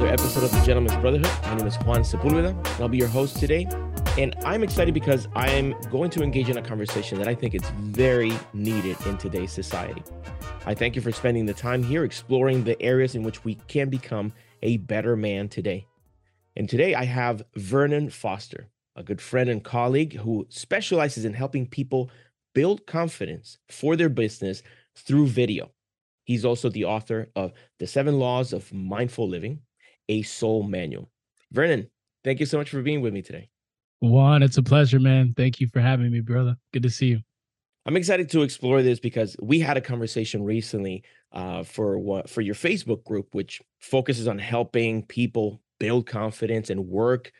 another episode of the Gentlemen's Brotherhood. My name is Juan Sepulveda, and I'll be your host today. And I'm excited because I am going to engage in a conversation that I think is very needed in today's society. I thank you for spending the time here exploring the areas in which we can become a better man today. And today I have Vernon Foster, a good friend and colleague who specializes in helping people build confidence for their business through video. He's also the author of The Seven Laws of Mindful Living, a soul manual. Vernon, thank you so much for being with me today. Juan, it's a pleasure, man. Thank you for having me, brother. Good to see you. I'm excited to explore this because we had a conversation recently uh, for what for your Facebook group, which focuses on helping people build confidence and work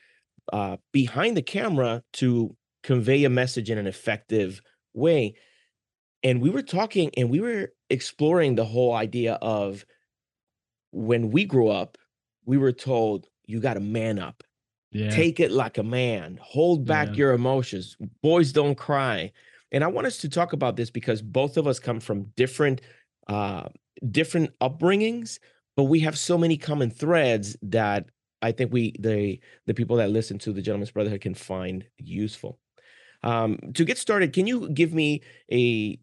uh, behind the camera to convey a message in an effective way. And we were talking and we were exploring the whole idea of when we grew up, we were told you got to man up, yeah. take it like a man, hold back yeah. your emotions. Boys don't cry. And I want us to talk about this because both of us come from different uh, different upbringings, but we have so many common threads that I think we the the people that listen to the Gentlemen's Brotherhood can find useful. Um, to get started, can you give me a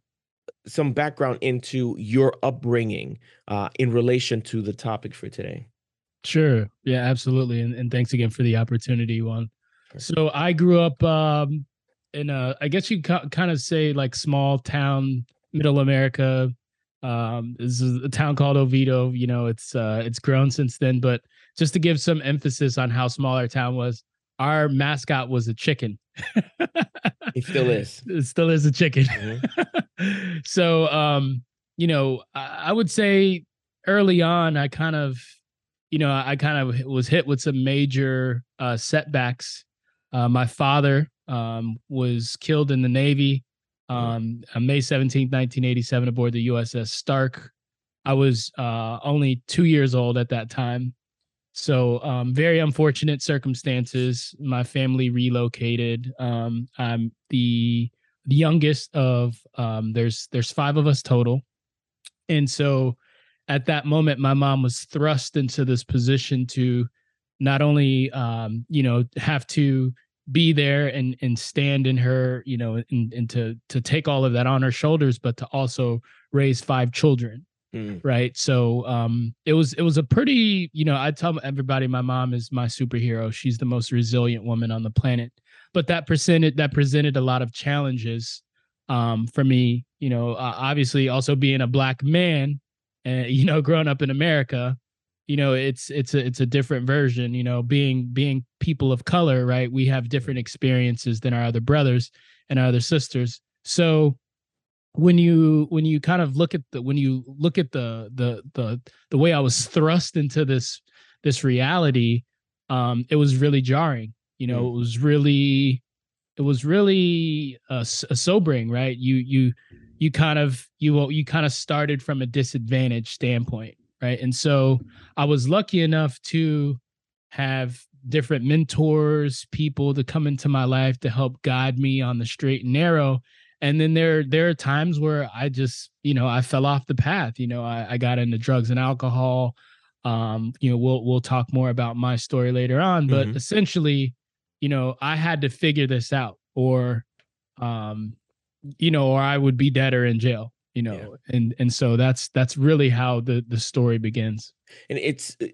some background into your upbringing uh, in relation to the topic for today? Sure. Yeah, absolutely. And, and thanks again for the opportunity, Juan. So I grew up um, in a, I guess you ca- kind of say like small town, middle America. Um, this is a town called Oviedo. You know, it's uh, it's grown since then. But just to give some emphasis on how small our town was, our mascot was a chicken. it still is. It still is a chicken. Mm-hmm. so, um, you know, I, I would say early on, I kind of, you know, I kind of was hit with some major uh, setbacks. Uh, my father um, was killed in the Navy um, on May 17th, 1987, aboard the USS Stark. I was uh, only two years old at that time. So, um, very unfortunate circumstances. My family relocated. Um, I'm the the youngest of um, there's there's five of us total, and so at that moment, my mom was thrust into this position to not only um, you know have to be there and and stand in her you know and, and to to take all of that on her shoulders, but to also raise five children Mm. Right. So um it was it was a pretty, you know, I tell everybody my mom is my superhero. She's the most resilient woman on the planet. But that presented that presented a lot of challenges um for me, you know, uh, obviously also being a black man and you know, growing up in America, you know, it's it's a it's a different version, you know, being being people of color, right? We have different experiences than our other brothers and our other sisters. So when you when you kind of look at the when you look at the the the the way I was thrust into this this reality, um, it was really jarring. You know, it was really it was really uh, sobering, right? You you you kind of you you kind of started from a disadvantaged standpoint, right? And so I was lucky enough to have different mentors, people to come into my life to help guide me on the straight and narrow and then there there are times where i just you know i fell off the path you know i, I got into drugs and alcohol um you know we'll we'll talk more about my story later on but mm-hmm. essentially you know i had to figure this out or um you know or i would be dead or in jail you know yeah. and and so that's that's really how the the story begins. And it's uh,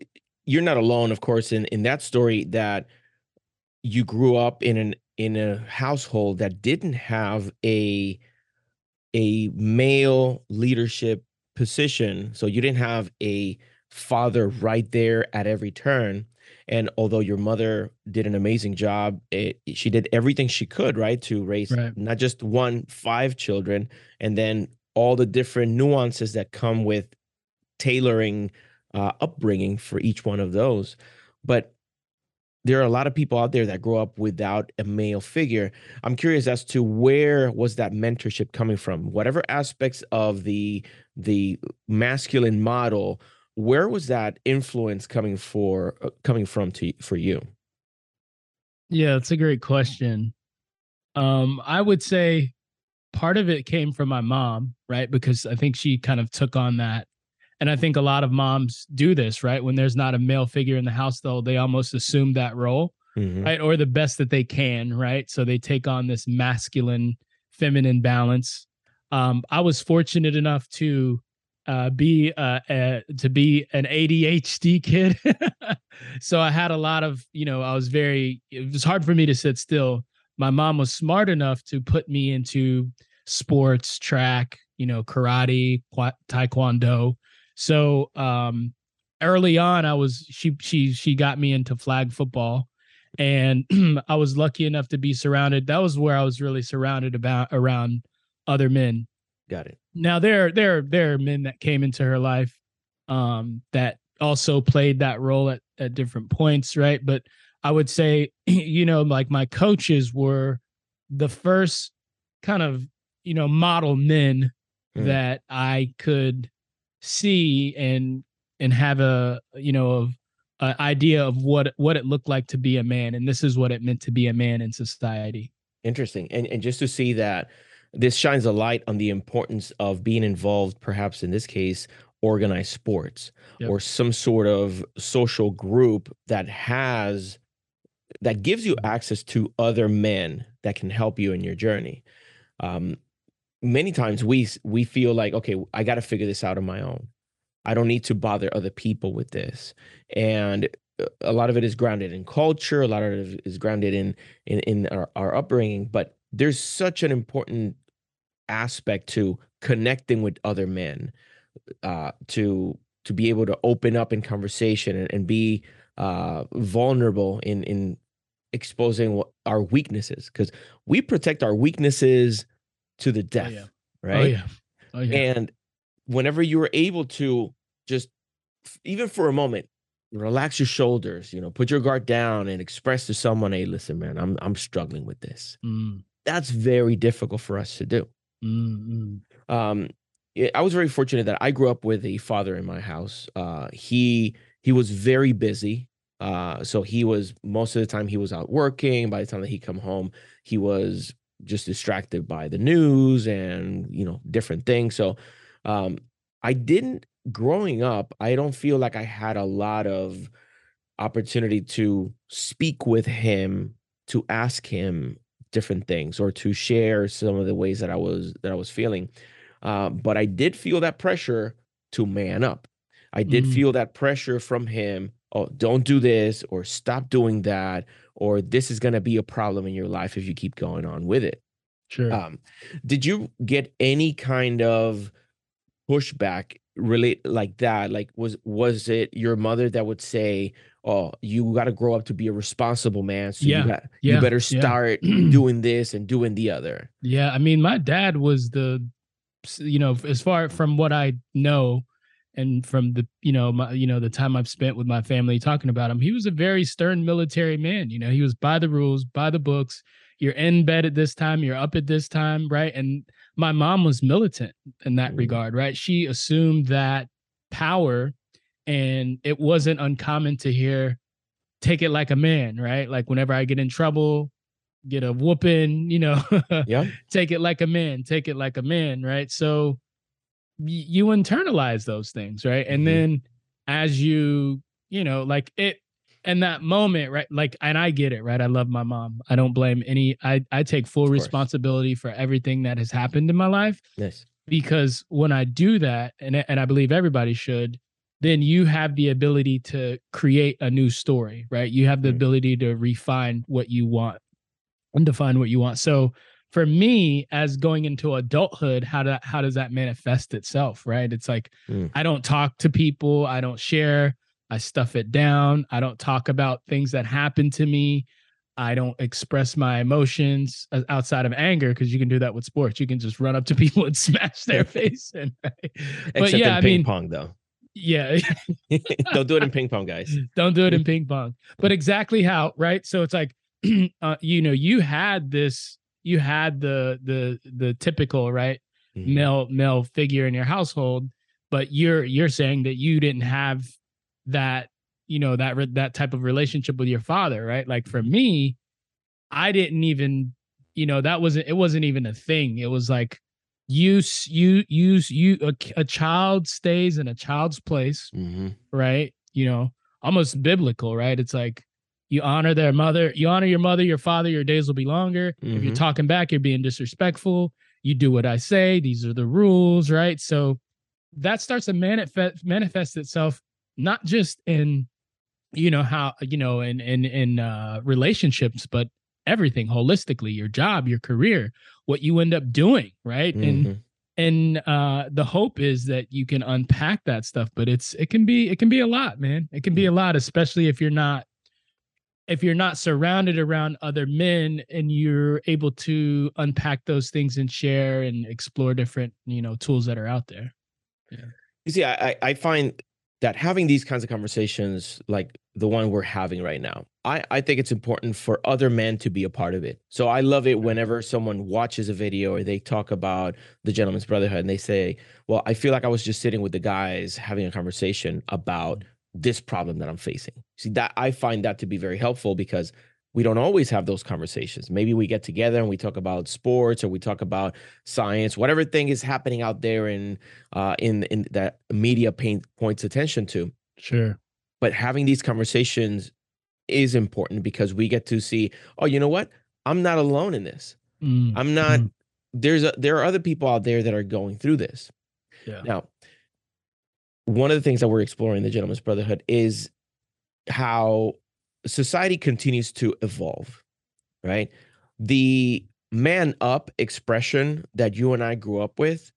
you're not alone of course in in that story that you grew up in an in a household that didn't have a a male leadership position. So you didn't have a father right there at every turn and although your mother did an amazing job it, she did everything she could right to raise right. not just one five children and then all the different nuances that come with tailoring uh, upbringing for each one of those but there are a lot of people out there that grow up without a male figure. I'm curious as to where was that mentorship coming from? Whatever aspects of the the masculine model, where was that influence coming for uh, coming from to for you? Yeah, that's a great question. Um, I would say part of it came from my mom, right? Because I think she kind of took on that and I think a lot of moms do this, right? When there's not a male figure in the house, though, they almost assume that role, mm-hmm. right? Or the best that they can, right? So they take on this masculine, feminine balance. Um, I was fortunate enough to uh, be uh, to be an ADHD kid. so I had a lot of, you know, I was very. It was hard for me to sit still. My mom was smart enough to put me into sports, track, you know, karate, taekwondo. So um, early on, I was she she she got me into flag football, and I was lucky enough to be surrounded. That was where I was really surrounded about around other men Got it. Now there there there are men that came into her life um that also played that role at at different points, right? But I would say, you know, like my coaches were the first kind of, you know, model men mm. that I could see and and have a, you know, a idea of what what it looked like to be a man and this is what it meant to be a man in society. Interesting. And and just to see that this shines a light on the importance of being involved, perhaps in this case, organized sports yep. or some sort of social group that has that gives you access to other men that can help you in your journey. Um, many times we we feel like, okay, I got to figure this out on my own. I don't need to bother other people with this, and uh, a lot of it is grounded in culture. A lot of it is grounded in in, in our, our upbringing. But there's such an important aspect to connecting with other men uh, to to be able to open up in conversation and, and be uh, vulnerable in in exposing our weaknesses because we protect our weaknesses to the death, oh, yeah. right? Oh, yeah. Oh, yeah. And whenever you are able to just even for a moment relax your shoulders you know put your guard down and express to someone hey listen man i'm i'm struggling with this mm. that's very difficult for us to do Mm-hmm. Um, I was very fortunate that I grew up with a father in my house. Uh, he he was very busy. Uh, so he was most of the time he was out working. By the time that he come home, he was just distracted by the news and you know different things. So um, I didn't growing up. I don't feel like I had a lot of opportunity to speak with him, to ask him different things or to share some of the ways that I was that I was feeling. Uh, but I did feel that pressure to man up. I did mm. feel that pressure from him. Oh, don't do this or stop doing that, or this is going to be a problem in your life if you keep going on with it. Sure. Um, did you get any kind of pushback relate like that? Like, was was it your mother that would say, oh, you got to grow up to be a responsible man. So yeah, you, got, yeah, you better start yeah. doing this and doing the other. Yeah. I mean, my dad was the, you know, as far from what I know, and from the you know my you know the time I've spent with my family talking about him, he was a very stern military man. You know, he was by the rules, by the books. You're in bed at this time, you're up at this time, right? And my mom was militant in that mm-hmm. regard, right? She assumed that power and it wasn't uncommon to hear take it like a man right? Like whenever i get in trouble get a whooping you know? Yeah. Take it like a man take it like a man right? So y- you internalize those things right? And mm-hmm. then as you you know like it and that moment right like and i get it right? I love my mom. I don't blame any i i take full responsibility for everything that has happened in my life yes. because when i do that and and i believe everybody should then you have the ability to create a new story, right? You have the mm-hmm. ability to refine what you want and define what you want. So for me, as going into adulthood, how do, how does that manifest itself, right? It's like mm. I don't talk to people, I don't share, I stuff it down, I don't talk about things that happen to me. I don't express my emotions outside of anger because you can do that with sports. You can just run up to people and smash their face. And, right? Except but yeah, in I ping mean, pong, though. Yeah. Don't do it in ping pong, guys. Don't do it in ping pong. But exactly how, right? So it's like, uh, you know, you had this, you had the the the typical right mm-hmm. male male figure in your household, but you're you're saying that you didn't have that, you know, that that type of relationship with your father, right? Like for me, I didn't even, you know, that wasn't it wasn't even a thing. It was like you you use you a, child stays in a child's place hmm right? You know almost biblical right? It's like you honor their mother you honor your mother your father your days will be longer. If you're Mhm. talking back you're being disrespectful. You do what i say. These are the rules right? So that starts to manifest manifest itself not just in you know how you know in in in uh relationships but everything holistically your job your career what you end up doing right and Mhm. and uh the hope is that you can unpack that stuff but it's it can be it can be a lot man it can be a lot especially if you're not if you're not surrounded around other men and you're able to unpack those things and share and explore different you know tools that are out there Yeah. You see, I I find that having these kinds of conversations, like the one we're having right now, I, I think it's important for other men to be a part of it. So I love it whenever someone watches a video or they talk about the gentlemen's brotherhood and they say, Well, I feel like I was just sitting with the guys having a conversation about mm. this problem that I'm facing. See, that I find that to be very helpful because we don't always have those conversations. Maybe we get together and we talk about sports or we talk about science, whatever thing is happening out there in uh, in in that media paint points attention to. sure But having these conversations is important because we get to see, oh, you know what? I'm not alone in this. Mm, I'm not. mm, There's a there are other people out there that are going through this. yeah Now, one of the things that we're exploring in the Gentlemen's Brotherhood is how society continues to evolve, right? The man up expression that you and I grew up with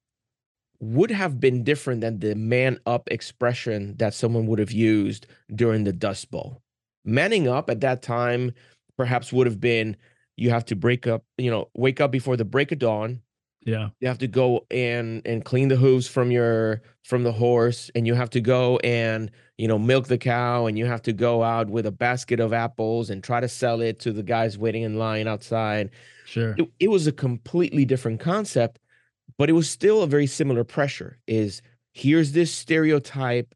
would have been different than the man up expression that someone would have used during the Dust Bowl. Manning up at that time perhaps would have been you have to break up, you know, wake up before the break of dawn, yeah you have to go and and clean the hooves from your from the horse and you have to go and you know milk the cow and you have to go out with a basket of apples and try to sell it to the guys waiting in line outside sure it, it was a completely different concept but it was still a very similar pressure is here's this stereotype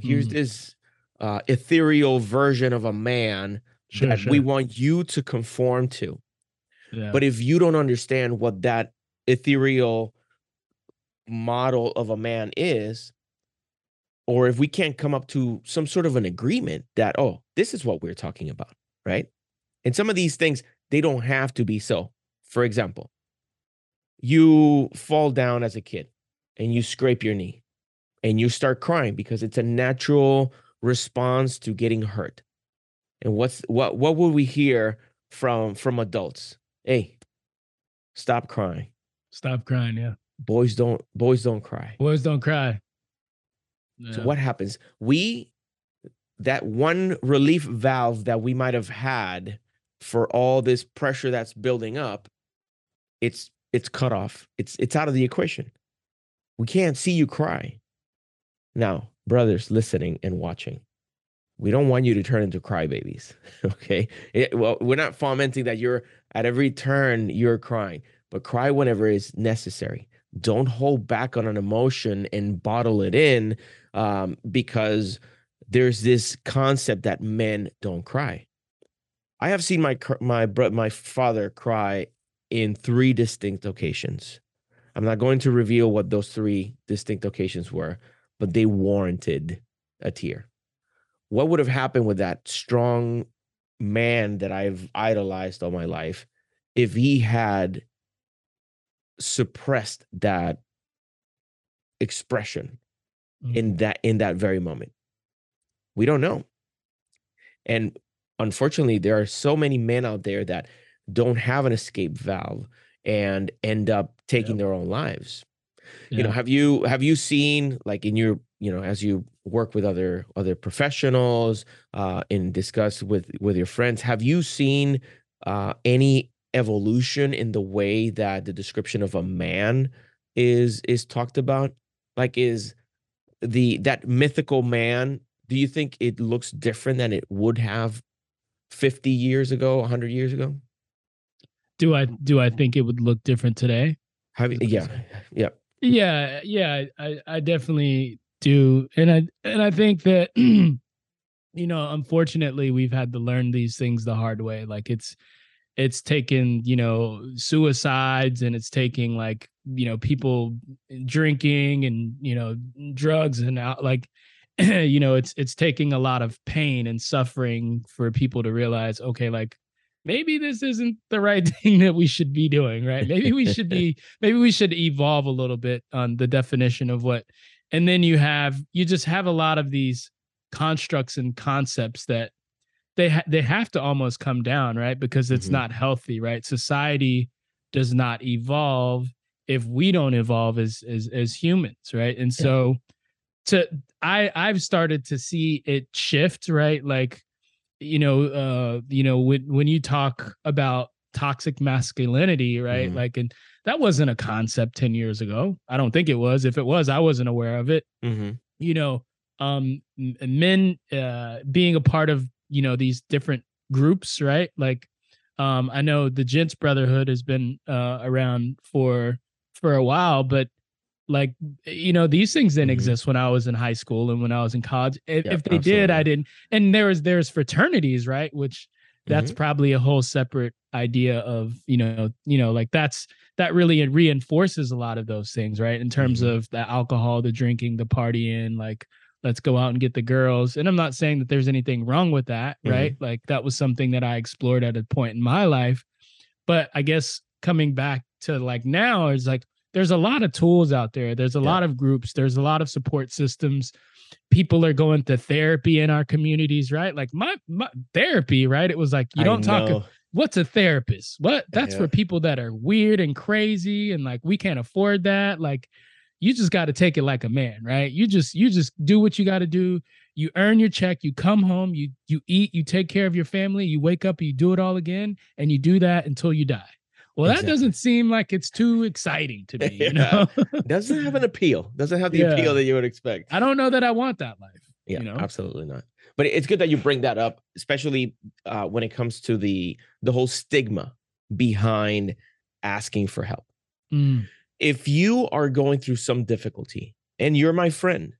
here's Mm. this uh, ethereal version of a man sure, that sure. we want you to conform to yeah. but if you don't understand what that ethereal model of a man is, or if we can't come up to some sort of an agreement that, oh, this is what we're talking about, right? And some of these things, they don't have to be so. For example, you fall down as a kid and you scrape your knee and you start crying because it's a natural response to getting hurt. And what's what what would we hear from from adults? Hey, stop crying. Stop crying yeah Boys don't boys don't cry. boys don't cry So what happens? We that one relief valve that we might have had for all this pressure that's building up, it's it's cut off. It's it's out of the equation. We can't see you cry. Now, brothers listening and watching, we don't want you to turn into crybabies. Okay. It- well, we're not fomenting that you're at every turn you're crying, but cry whenever is necessary. Don't hold back on an emotion and bottle it in um, because there's this concept that men don't cry. I have seen my my my father cry in three distinct occasions. I'm not going to reveal what those three distinct occasions were, but they warranted a tear. What would have happened with that strong man that I've idolized all my life if he had suppressed that expression Mhm. in that in that very moment? We don't know. And unfortunately, there are so many men out there that don't have an escape valve and end up taking their own lives you know have you have you seen like in your you know as you work with other other professionals uh and discuss with with your friends have you seen uh any evolution in the way that the description of a man is is talked about? Like is the that mythical man do you think it looks different than it would have 50 years ago 100 years ago? Do i do i think it would look different today? Have you, Is what you're yeah. Yeah yeah yeah i i definitely do. And i and i think that you know unfortunately we've had to learn these things the hard way. Like it's it's taken you know suicides and it's taking like you know people drinking and you know drugs and out like you know it's it's taking a lot of pain and suffering for people to realize okay like maybe this isn't the right thing that we should be doing right? Maybe we should be maybe we should evolve a little bit on the definition of what and then you have you just have a lot of these constructs and concepts that they ha- they have to almost come down right because it's mm-hmm. not healthy right society does not evolve if we don't evolve as as as humans right and so yeah. to i i've started to see it shift right like you know uh you know when when you talk about toxic masculinity right mm-hmm. like and that wasn't a concept 10 years ago i don't think it was if it was i wasn't aware of it mm-hmm. you know um men uh being a part of you know these different groups right like um i know the gents brotherhood has been uh around for for a while but like you know these things didn't mm-hmm. exist when i was in high school and when i was in college if, if they absolutely. did i didn't and there's there's fraternities right which that's mm-hmm. probably a whole separate idea of you know you know like that's that really reinforces a lot of those things right in terms mm-hmm. of the alcohol the drinking the partying like let's go out and get the girls. And i'm not saying that there's anything wrong with that mm-hmm. right? Like that was something that i explored at a point in my life. But i guess coming back to like now is like there's a lot of tools out there. There's a yeah. lot of groups. There's a lot of support systems. People are going to therapy in our communities right? Like my, my therapy right? It was like you don't talk what's a therapist? What? That's yeah. for people that are weird and crazy and like we can't afford that. Like you just got to take it like a man, right? You just you just do what you got to do. You earn your check, you come home, you you eat, you take care of your family, you wake up, you do it all again, and you do that until you die. Well, exactly. that doesn't seem like it's too exciting to me, you know. doesn't have an appeal. Doesn't have the yeah. appeal that you would expect. I don't know that I want that life. Yeah, you know? absolutely not. But it's good that you bring that up, especially uh, when it comes to the the whole stigma behind asking for help. Mm if you are going through some difficulty and you're my friend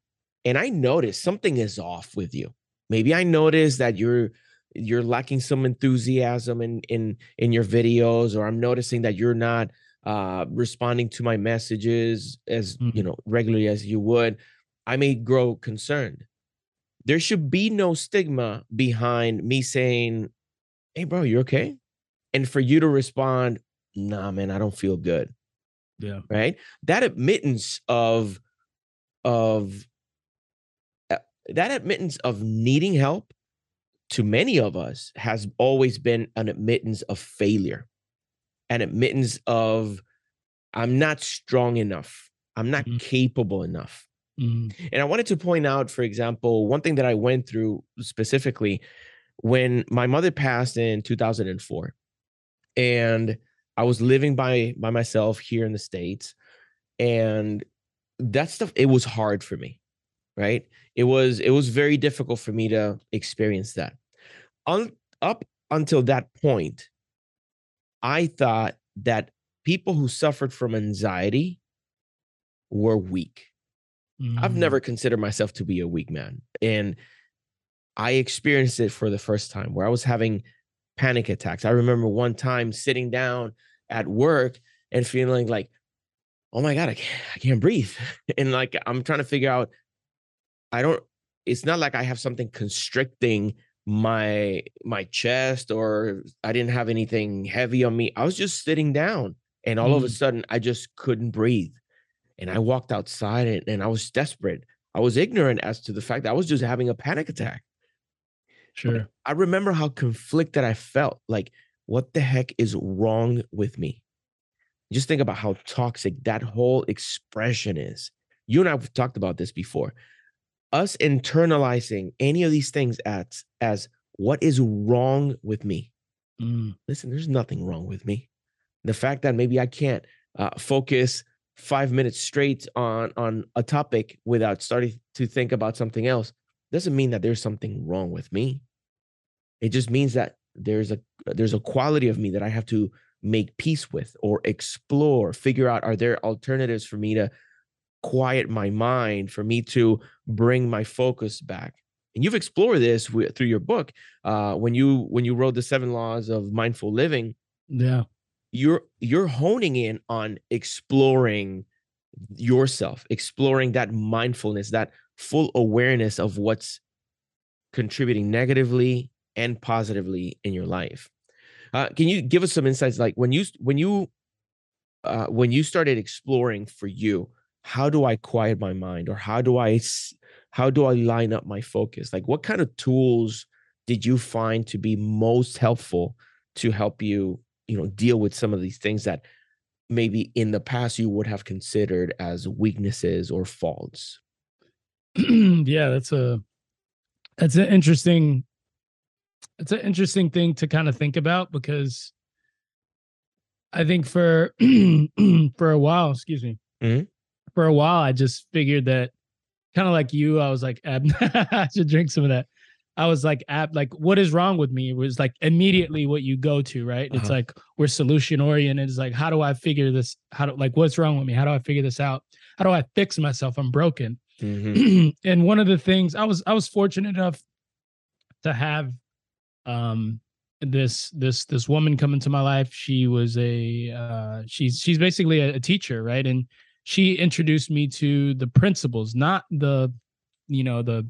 and I notice something is off with you, maybe I notice that you're you're lacking some enthusiasm in in in your videos or I'm noticing that you're not uh responding to my messages as mm-hmm. you know regularly as you would, I may grow concerned. There should be no stigma behind me saying, "Hey bro, you okay?" And for you to respond, "Nah, man, I don't feel good." Yeah. Right. That admittance of of uh, that admittance of needing help to many of us has always been an admittance of failure, an admittance of I'm not strong enough. I'm not mm-hmm. capable enough. Mm-hmm. And I wanted to point out, for example, one thing that I went through specifically when my mother passed in 2004. And I was living by by myself here in the states, and that stuff it was hard for me, right? It was it was very difficult for me to experience that. On up until that point, I thought that people who suffered from anxiety were weak. Mm. I've never considered myself to be a weak man, and I experienced it for the first time where I was having panic attacks. I remember one time sitting down at work and feeling like, oh my God, I can't, I can't breathe. And like, I'm trying to figure out, I don't, it's not like I have something constricting my my chest or I didn't have anything heavy on me. I was just sitting down and all mm. of a mm. sudden I just couldn't breathe. And I walked outside and, and I was desperate. I was ignorant as to the fact that I was just having a panic attack. Sure. I remember how conflicted I felt. Like, what the heck is wrong with me? Just think about how toxic that whole expression is. You and I have talked about this before. Us internalizing any of these things as, as what is wrong with me. Mm. Listen, there's nothing wrong with me. The fact that maybe I can't uh, focus five minutes straight on on a topic without starting to think about something else doesn't mean that there's something wrong with me. It just means that there's a there's a quality of me that I have to make peace with or explore, figure out are there alternatives for me to quiet my mind, for me to bring my focus back. And you've explored this with, through your book uh, when you when you wrote the seven laws of mindful living. Yeah, you're you're honing in on exploring yourself exploring that mindfulness that full awareness of what's contributing negatively and positively in your life. Uh, can you give us some insights like when you when you uh, when you started exploring for you how do i quiet my mind or how do i how do i line up my focus? Like what kind of tools did you find to be most helpful to help you you know deal with some of these things that maybe in the past you would have considered as weaknesses or faults? Yeah that's a that's an interesting it's an interesting thing to kind of think about because i think for for a while excuse me mm-hmm. for a while i just figured that kind of like you i was like i should drink some of that I was like, app, like, what is wrong with me? It was like immediately what you go to, right? Uh-huh. It's like we're solution oriented. It's like, how do I figure this? How do like what's wrong with me? How do I figure this out? How do I fix myself? I'm broken. Mm-hmm. and one of the things I was I was fortunate enough to have um this this this woman come into my life. She was a uh she's she's basically a, a teacher, right? And she introduced me to the principles, not the you know the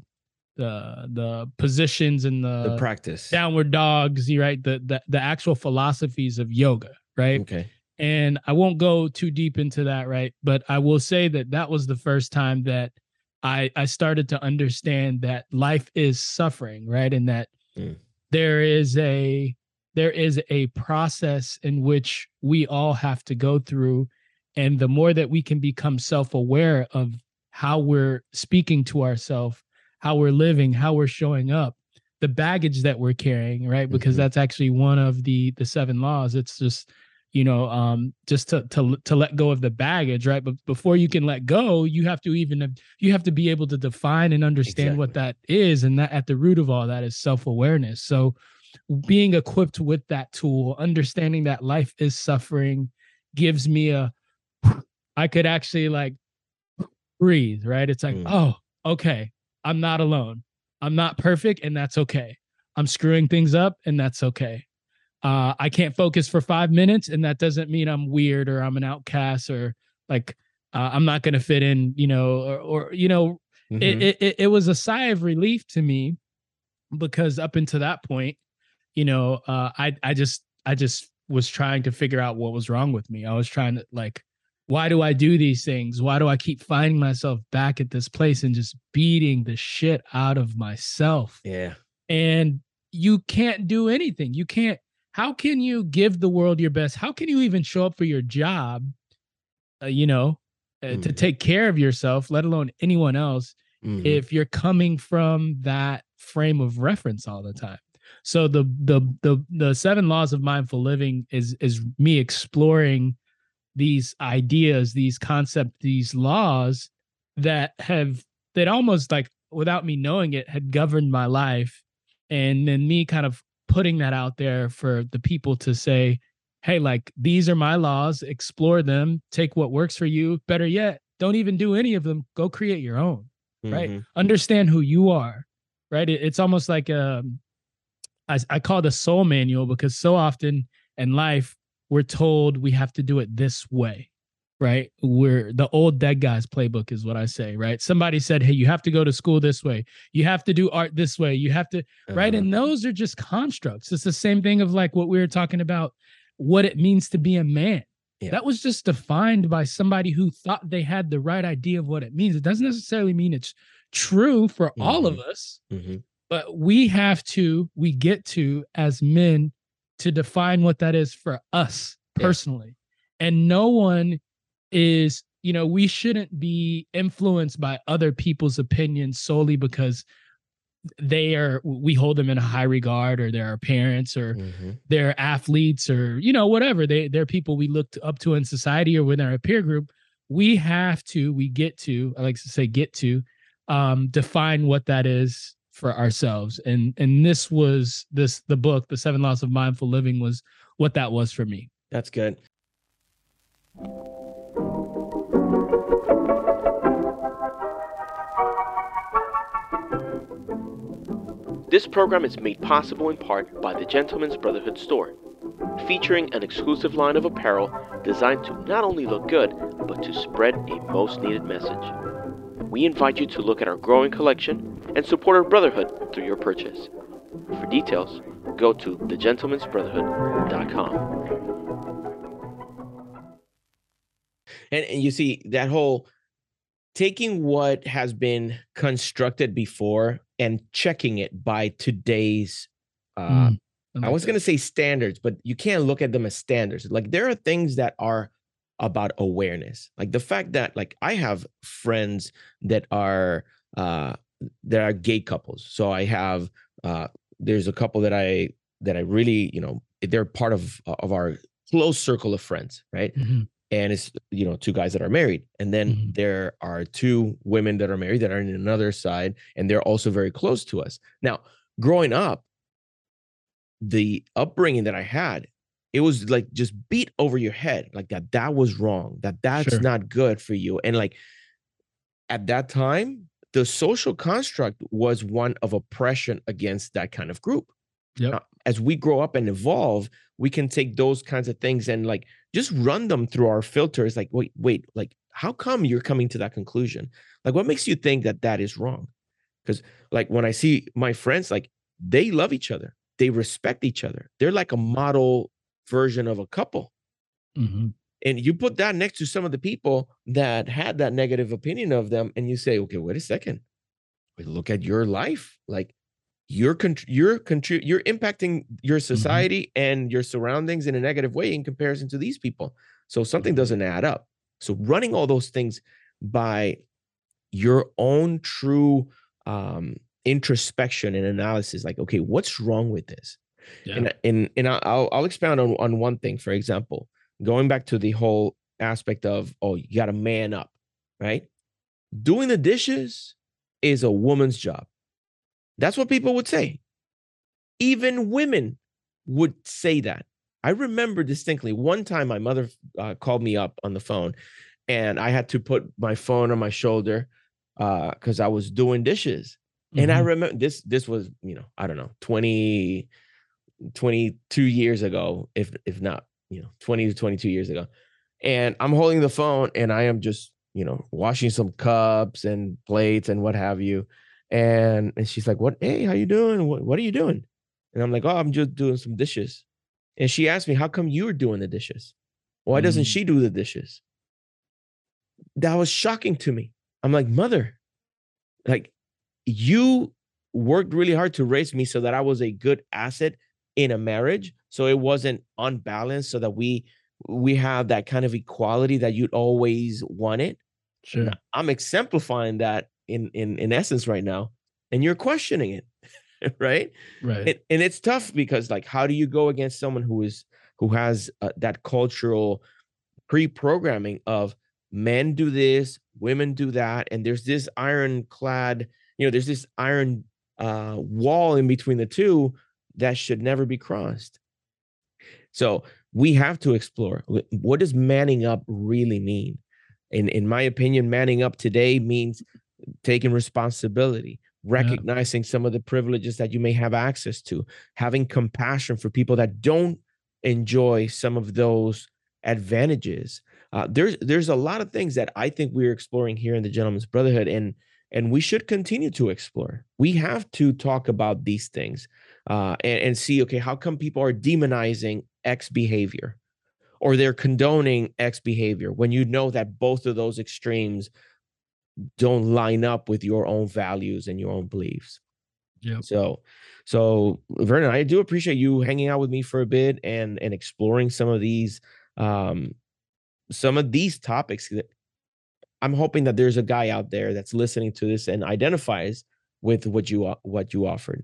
the the positions and the, the practice downward dogs you right the, the the actual philosophies of yoga right okay and i won't go too deep into that right but i will say that that was the first time that i i started to understand that life is suffering right and that mm. There is a there is a process in which we all have to go through and the more that we can become self-aware of how we're speaking to ourselves how we're living, how we're showing up, the baggage that we're carrying, right? Because mm-hmm. that's actually one of the the seven laws. It's just you know um just to to to let go of the baggage right but before you can let go you have to even you have to be able to define and understand exactly. what that is and that at the root of all that is self-awareness so being equipped with that tool understanding that life is suffering gives me a i could actually like breathe right it's like mm. oh okay I'm not alone. I'm not perfect, and that's okay. I'm screwing things up, and that's okay. Uh, I can't focus for five minutes, and that doesn't mean I'm weird or I'm an outcast or like uh, I'm not going to fit in, you know, or, or you know, mm-hmm. it, it it was a sigh of relief to me because up until that point, you know, uh, I I just I just was trying to figure out what was wrong with me. I was trying to like why do I do these things? Why do I keep finding myself back at this place and just beating the shit out of myself? Yeah. And you can't do anything. You can't. How can you give the world your best? How can you even show up for your job, uh, you know, uh, mm. to take care of yourself, let alone anyone else, mm. if you're coming from that frame of reference all the time? So the the the the seven laws of mindful living is is me exploring these ideas, these concepts, these laws that have that almost like without me knowing it had governed my life. And then me kind of putting that out there for the people to say, hey, like these are my laws, explore them, take what works for you. Better yet, don't even do any of them. Go create your own. Mm-hmm. Right. Understand who you are. Right. It, it's almost like um I, I call it a soul manual because so often in life we're told we have to do it this way right we're the old dead guys playbook is what i say right somebody said hey you have to go to school this way you have to do art this way you have to uh-huh. right and those are just constructs it's the same thing of like what we were talking about what it means to be a man yeah. that was just defined by somebody who thought they had the right idea of what it means it doesn't necessarily mean it's true for mm-hmm. all of mm-hmm. us mm-hmm. but we have to we get to as men to define what that is for us personally. Yeah. And no one is, you know, we shouldn't be influenced by other people's opinions solely because they are we hold them in a high regard or they're our parents or mm-hmm. they're athletes or you know whatever. They they're people we looked up to in society or within our peer group. We have to we get to i like to say get to um define what that is for ourselves. And and this was this the book the seven laws of mindful living was what that was for me. That's good this program is made possible in part by the gentlemen's brotherhood store featuring an exclusive line of apparel designed to not only look good, but to spread a most needed message. We invite you to look at our growing collection and support our brotherhood through your purchase. For details, go to thegentleman'sbrotherhood.com. And, and you see that whole taking what has been constructed before and checking it by today's uh, mm, I, I was going to say standards, but you can't look at them as standards. Like there are things that are about awareness. Like the fact that like I have friends that are uh that are gay couples. So I have uh there's a couple that I that I really, you know, they're part of of our close circle of friends, right? Mm-hmm and it's you know two guys that are married and then mm-hmm. there are two women that are married that are in another side and they're also very close to us now growing up the upbringing that i had it was like just beat over your head like that that was wrong that that's sure. not good for you and like at that time the social construct was one of oppression against that kind of group yeah as we grow up and evolve we can take those kinds of things and like just run them through our filters like wait wait like how come you're coming to that conclusion? Like what makes you think that that is wrong? Because like when i see my friends like they love each other. They respect each other. They're like a model version of a couple. Mm-hmm. and you put that next to some of the people that had that negative opinion of them and you say okay wait a second. Look at your life. Like you're con- you're contri- you're impacting your mm-hmm. society mm-hmm. and your surroundings in a negative way in comparison to these people so something doesn't add up so running all those things by your own true um, introspection and analysis like okay what's wrong with this yeah. and and, and I'll, I'll expound on, on one thing for example going back to the whole aspect of oh you got to man up right doing the dishes is a woman's job that's what people would say. Even women would say that. I remember distinctly one time my mother uh, called me up on the phone and I had to put my phone on my shoulder because uh, I was doing dishes. Mm-hmm. And I mm-hmm. remember this, this was, you know, I don't know, 20, 22 years ago, if if not, you know, 20 to 22 years ago. And I'm holding the phone and I am just, you know, washing some cups and plates and what have you and and she's like, "What? Hey, how you doing? What, what are you doing?" And I'm like, "Oh, I'm just doing some dishes." And she asked me, "How come you're doing the dishes? Why doesn't mm. she do the dishes?" That was shocking to me. I'm like, "Mother, like you worked really hard to raise me so that I was a good asset in a marriage, so it wasn't unbalanced, so that we we have that kind of equality that you'd always wanted." Sure. I'm exemplifying that in in in essence right now and you're questioning it right? Right. And, and, it's tough because like how do you go against someone who is who has uh, that cultural pre-programming of men do this women do that and there's this ironclad you know there's this iron uh wall in between the two that should never be crossed. So we have to explore what does manning up really mean? In in my opinion manning up today means taking responsibility recognizing yeah. some of the privileges that you may have access to having compassion for people that don't enjoy some of those advantages uh, there's there's a lot of things that i think we're exploring here in the gentlemen's brotherhood and and we should continue to explore we have to talk about these things uh, and, and see okay how come people are demonizing x behavior or they're condoning x behavior when you know that both of those extremes don't line up with your own values and your own beliefs. Yeah. So, so Vernon, I do appreciate you hanging out with me for a bit and and exploring some of these um some of these topics that I'm hoping that there's a guy out there that's listening to this and identifies with what you what you offered.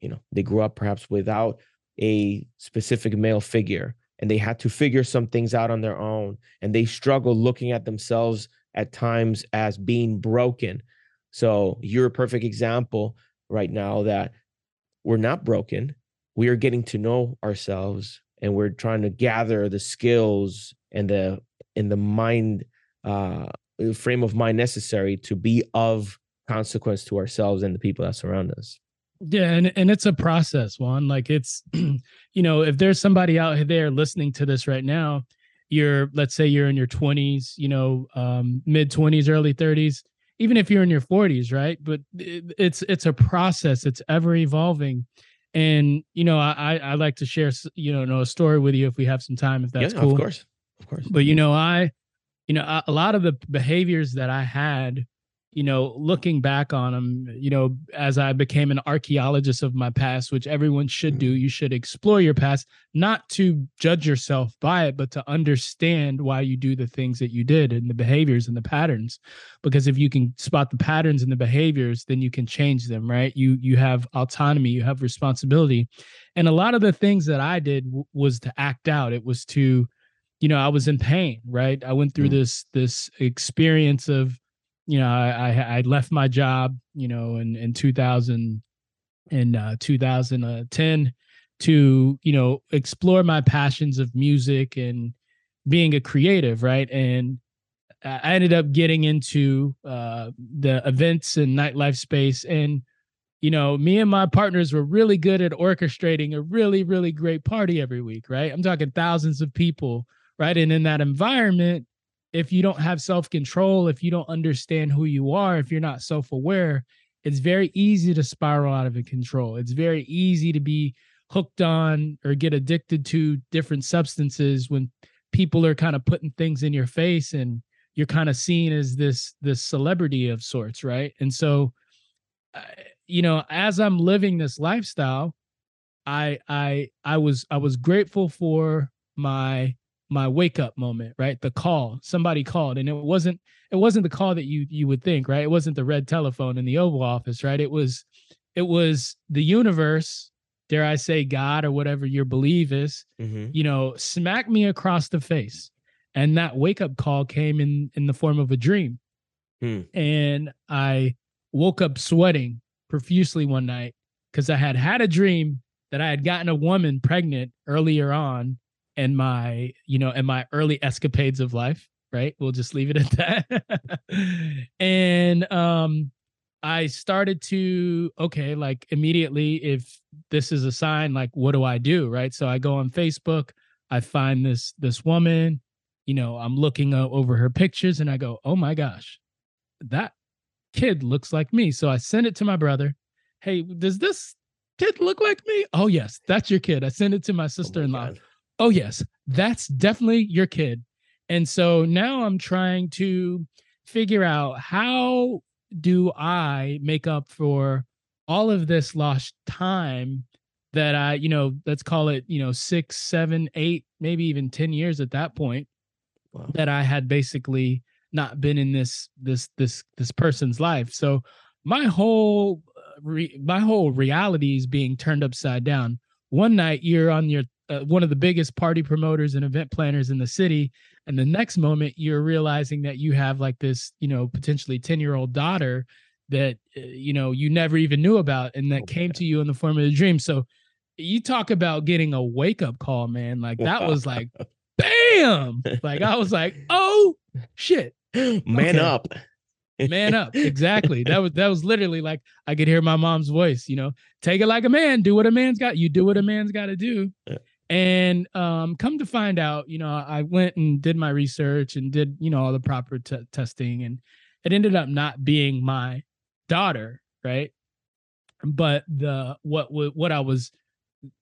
You know, they grew up perhaps without a specific male figure and they had to figure some things out on their own and they struggle looking at themselves at times as being broken. So you're a perfect example right now that we're not broken. We are getting to know ourselves and we're trying to gather the skills and the in the mind uh frame of mind necessary to be of consequence to ourselves and the people that surround us. Yeah, and and it's a process, Juan. Like it's, you know, if there's somebody out there listening to this right now, you're let's say you're in your 20s, you know, um, mid 20s, early 30s, even if you're in your 40s, right? But it's it's a process. It's ever evolving, and you know, I I like to share, you know, know a story with you if we have some time, if that's yeah, cool. Of course, of course. But you know, I, you know, a lot of the behaviors that I had you know, looking back on them, you know, as I became an archaeologist of my past, which everyone should do, mm-hmm. you should explore your past, not to judge yourself by it, but to understand why you do the things that you did and the behaviors and the patterns. Because if you can spot the patterns and the behaviors, then you can change them, right? You you have autonomy, you have responsibility. And a lot of the things that I did w- was to act out. It was to, you know, I was in pain, right? I went through mm. this this experience of you know, I, I, I left my job, you know, in in 2000 in uh, 2010 to you know explore my passions of music and being a creative, right? And I ended up getting into uh, the events and nightlife space, and you know, me and my partners were really good at orchestrating a really, really great party every week, right? I'm talking thousands of people, right? And in that environment, if you don't have self control, if you don't understand who you are, if you're not self aware, it's very easy to spiral out of control. It's very easy to be hooked on or get addicted to different substances when people are kind of putting things in your face and you're kind of seen as this this celebrity of sorts, right? And so you know, as I'm living this lifestyle, I I I was I was grateful for my my wake up moment, right? The call, somebody called, and it wasn't it wasn't the call that you you would think, right? It wasn't the red telephone in the Oval Office, right? It was it was the universe, dare I say, God or whatever your belief is, mm-hmm. you know, smack me across the face, and that wake up call came in in the form of a dream, hmm. and I woke up sweating profusely one night because I had had a dream that I had gotten a woman pregnant earlier on and my you know and my early escapades of life right? We'll just leave it at that. And um i started to okay like immediately if this is a sign like what do i do right? So i go on facebook i find this this woman you know i'm looking over her pictures and i go oh my gosh that kid looks like me. So i send it to my brother. Hey does this kid look like me? Oh yes that's your kid. I send it to my oh sister-in-law. Oh oh yes that's definitely your kid. And so now i'm trying to figure out how do i make up for all of this lost time that i you know let's call it you know six seven eight maybe even ten years at that point wow. that i had basically not been in this this this this person's life. So my whole uh, re, my whole reality is being turned upside down. One night you're on your uh, one of the biggest party promoters and event planners in the city. And the next moment you're realizing that you have like this you know potentially 10 year old daughter that uh, you know you never even knew about and that came to you in the form of a dream. So you talk about getting a wake up call man. Like that was like bam! Like i was like oh shit. Man okay. up. Man up. Exactly. That was that was literally like i could hear my mom's voice you know take it like a man. Do what a man's got you do what a man's got to do. And um come to find out you know i went and did my research and did you know all the proper t- testing and it ended up not being my daughter right but the what what i was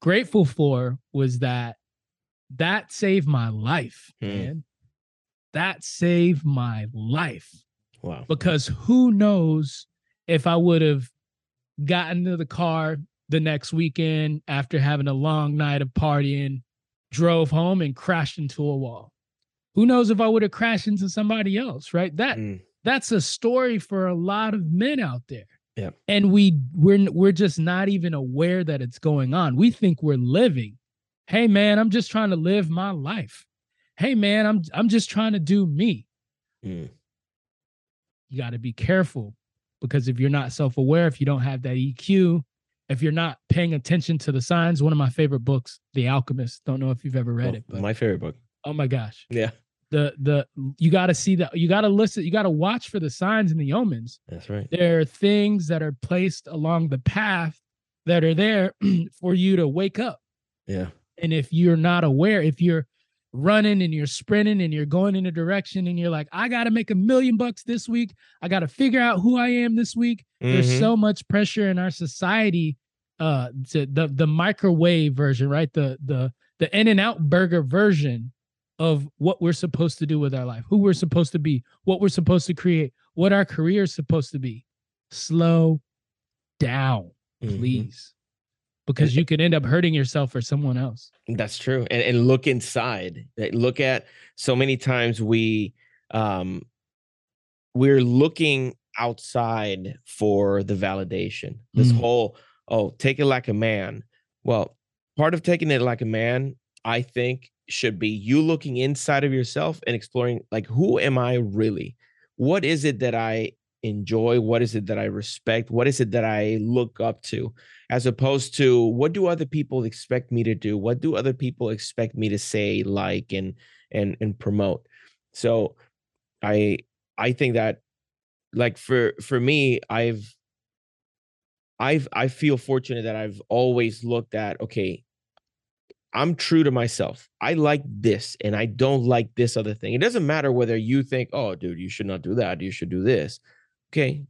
grateful for was that that saved my life hmm. man that saved my life Wow. Because who knows if I would have gotten to the car the next weekend after having a long night of partying, drove home and crashed into a wall. Who knows if I would have crashed into somebody else, right? That mm. that's a story for a lot of men out there. Yeah. And we we're we're just not even aware that it's going on. We think we're living. Hey man, I'm just trying to live my life. Hey man, I'm I'm just trying to do me. Mm you got to be careful because if you're not self-aware, if you don't have that EQ, if you're not paying attention to the signs, one of my favorite books, The Alchemist. Don't know if you've ever read oh, it, but my favorite book. Oh my gosh. Yeah. The the you got to see that you got to listen, you got to watch for the signs and the omens. That's right. There are things that are placed along the path that are there for you to wake up. Yeah. And if you're not aware, if you're running and you're sprinting and you're going in a direction and you're like, I got to make a million bucks this week. I got to figure out who I am this week. Mm-hmm. There's so much pressure in our society. Uh, the the microwave version, right? The the the in and out burger version of what we're supposed to do with our life, who we're supposed to be, what we're supposed to create, what our career is supposed to be. Slow down, mm-hmm. please because you could end up hurting yourself or someone else. That's true. And, and look inside. Look at so many times we um we're looking outside for the validation. This mm. whole oh, take it like a man. Well, part of taking it like a man, I think, should be you looking inside of yourself and exploring like who am I really? What is it that I enjoy? What is it that I respect? What is it that I look up to? As opposed to what do other people expect me to do? What do other people expect me to say, like, and and and promote? So I I think that like for for me, I've I've I feel fortunate that I've always looked at okay, I'm true to myself. I like this and I don't like this other thing. It doesn't matter whether you think, oh, dude, you should not do that. You should do this okay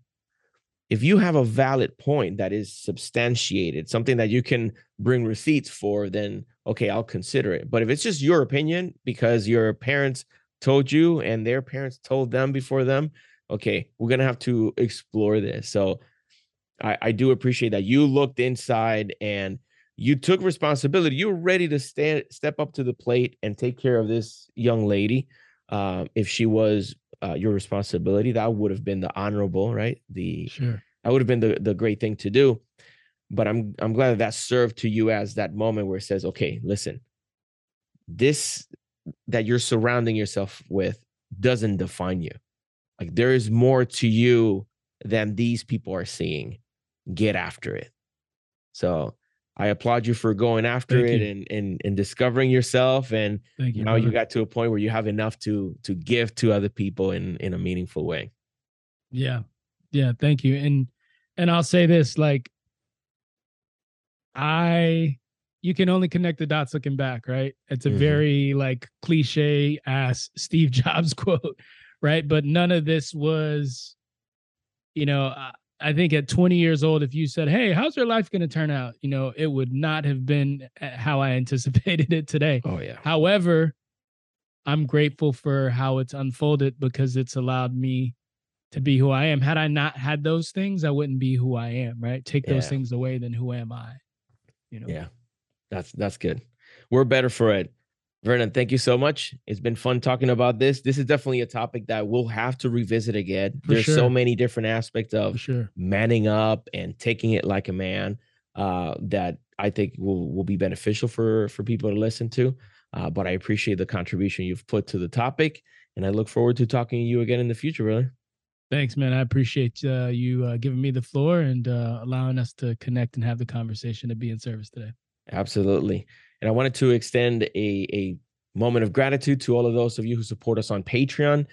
if you have a valid point that is substantiated something that you can bring receipts for then okay i'll consider it but if it's just your opinion because your parents told you and their parents told them before them okay we're gonna have to explore this so i, I do appreciate that you looked inside and you took responsibility you were ready to stand step up to the plate and take care of this young lady uh, if she was uh, your responsibility. That would have been the honorable, right? The sure. that would have been the the great thing to do. But I'm I'm glad that that served to you as that moment where it says, okay, listen, this that you're surrounding yourself with doesn't define you. Like there is more to you than these people are seeing. Get after it. So I applaud you for going after Thank it and, and and discovering yourself. And Thank you, now brother. you got to a point where you have enough to to give to other people in in a meaningful way. Yeah. Yeah. Thank you. And and I'll say this like I you can only connect the dots looking back, right? It's a mm-hmm. very like cliche ass Steve Jobs quote, right? But none of this was, you know, I think at 20 years old, if you said, Hey, how's your life going to turn out? You know, it would not have been uh, how I anticipated it today. Oh, yeah. However, I'm grateful for how it's unfolded because it's allowed me to be who I am. Had I not had those things, I wouldn't be who I am, right? Take those things away, then who am I? You know? Yeah. That's that's good. We're better for it. Vernon, thank you so much. It's been fun talking about this. This is definitely a topic that we'll have to revisit again. For There's sure. so many different aspects of sure. manning up and taking it like a man uh, that I think will will be beneficial for for people to listen to. Uh, but I appreciate the contribution you've put to the topic, and I look forward to talking to you again in the future, really. Thanks, man. I appreciate uh, you uh, giving me the floor and uh, allowing us to connect and have the conversation to be in service today. Absolutely. And I wanted to extend a, a moment of gratitude to all of those of you who support us on Patreon.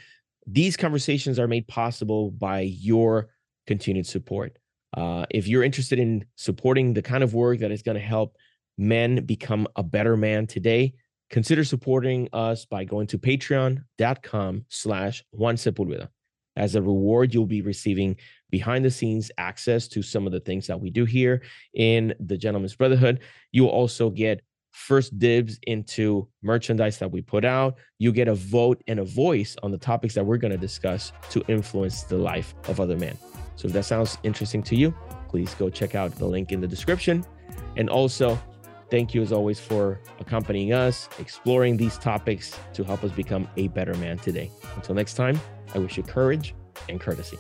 These conversations are made possible by your continued support. Uh, if you're interested in supporting the kind of work that is going to help men become a better man today, consider supporting us by going to patreon.com slash Juan Sepulveda. As a reward, you'll be receiving behind the scenes access to some of the things that we do here in the Gentlemen's Brotherhood. You'll also get first dibs into merchandise that we put out. You get a vote and a voice on the topics that we're going to discuss to influence the life of other men. So if that sounds interesting to you, please go check out the link in the description. And also, thank you as always for accompanying us, exploring these topics to help us become a better man today. Until next time, I wish you courage and courtesy.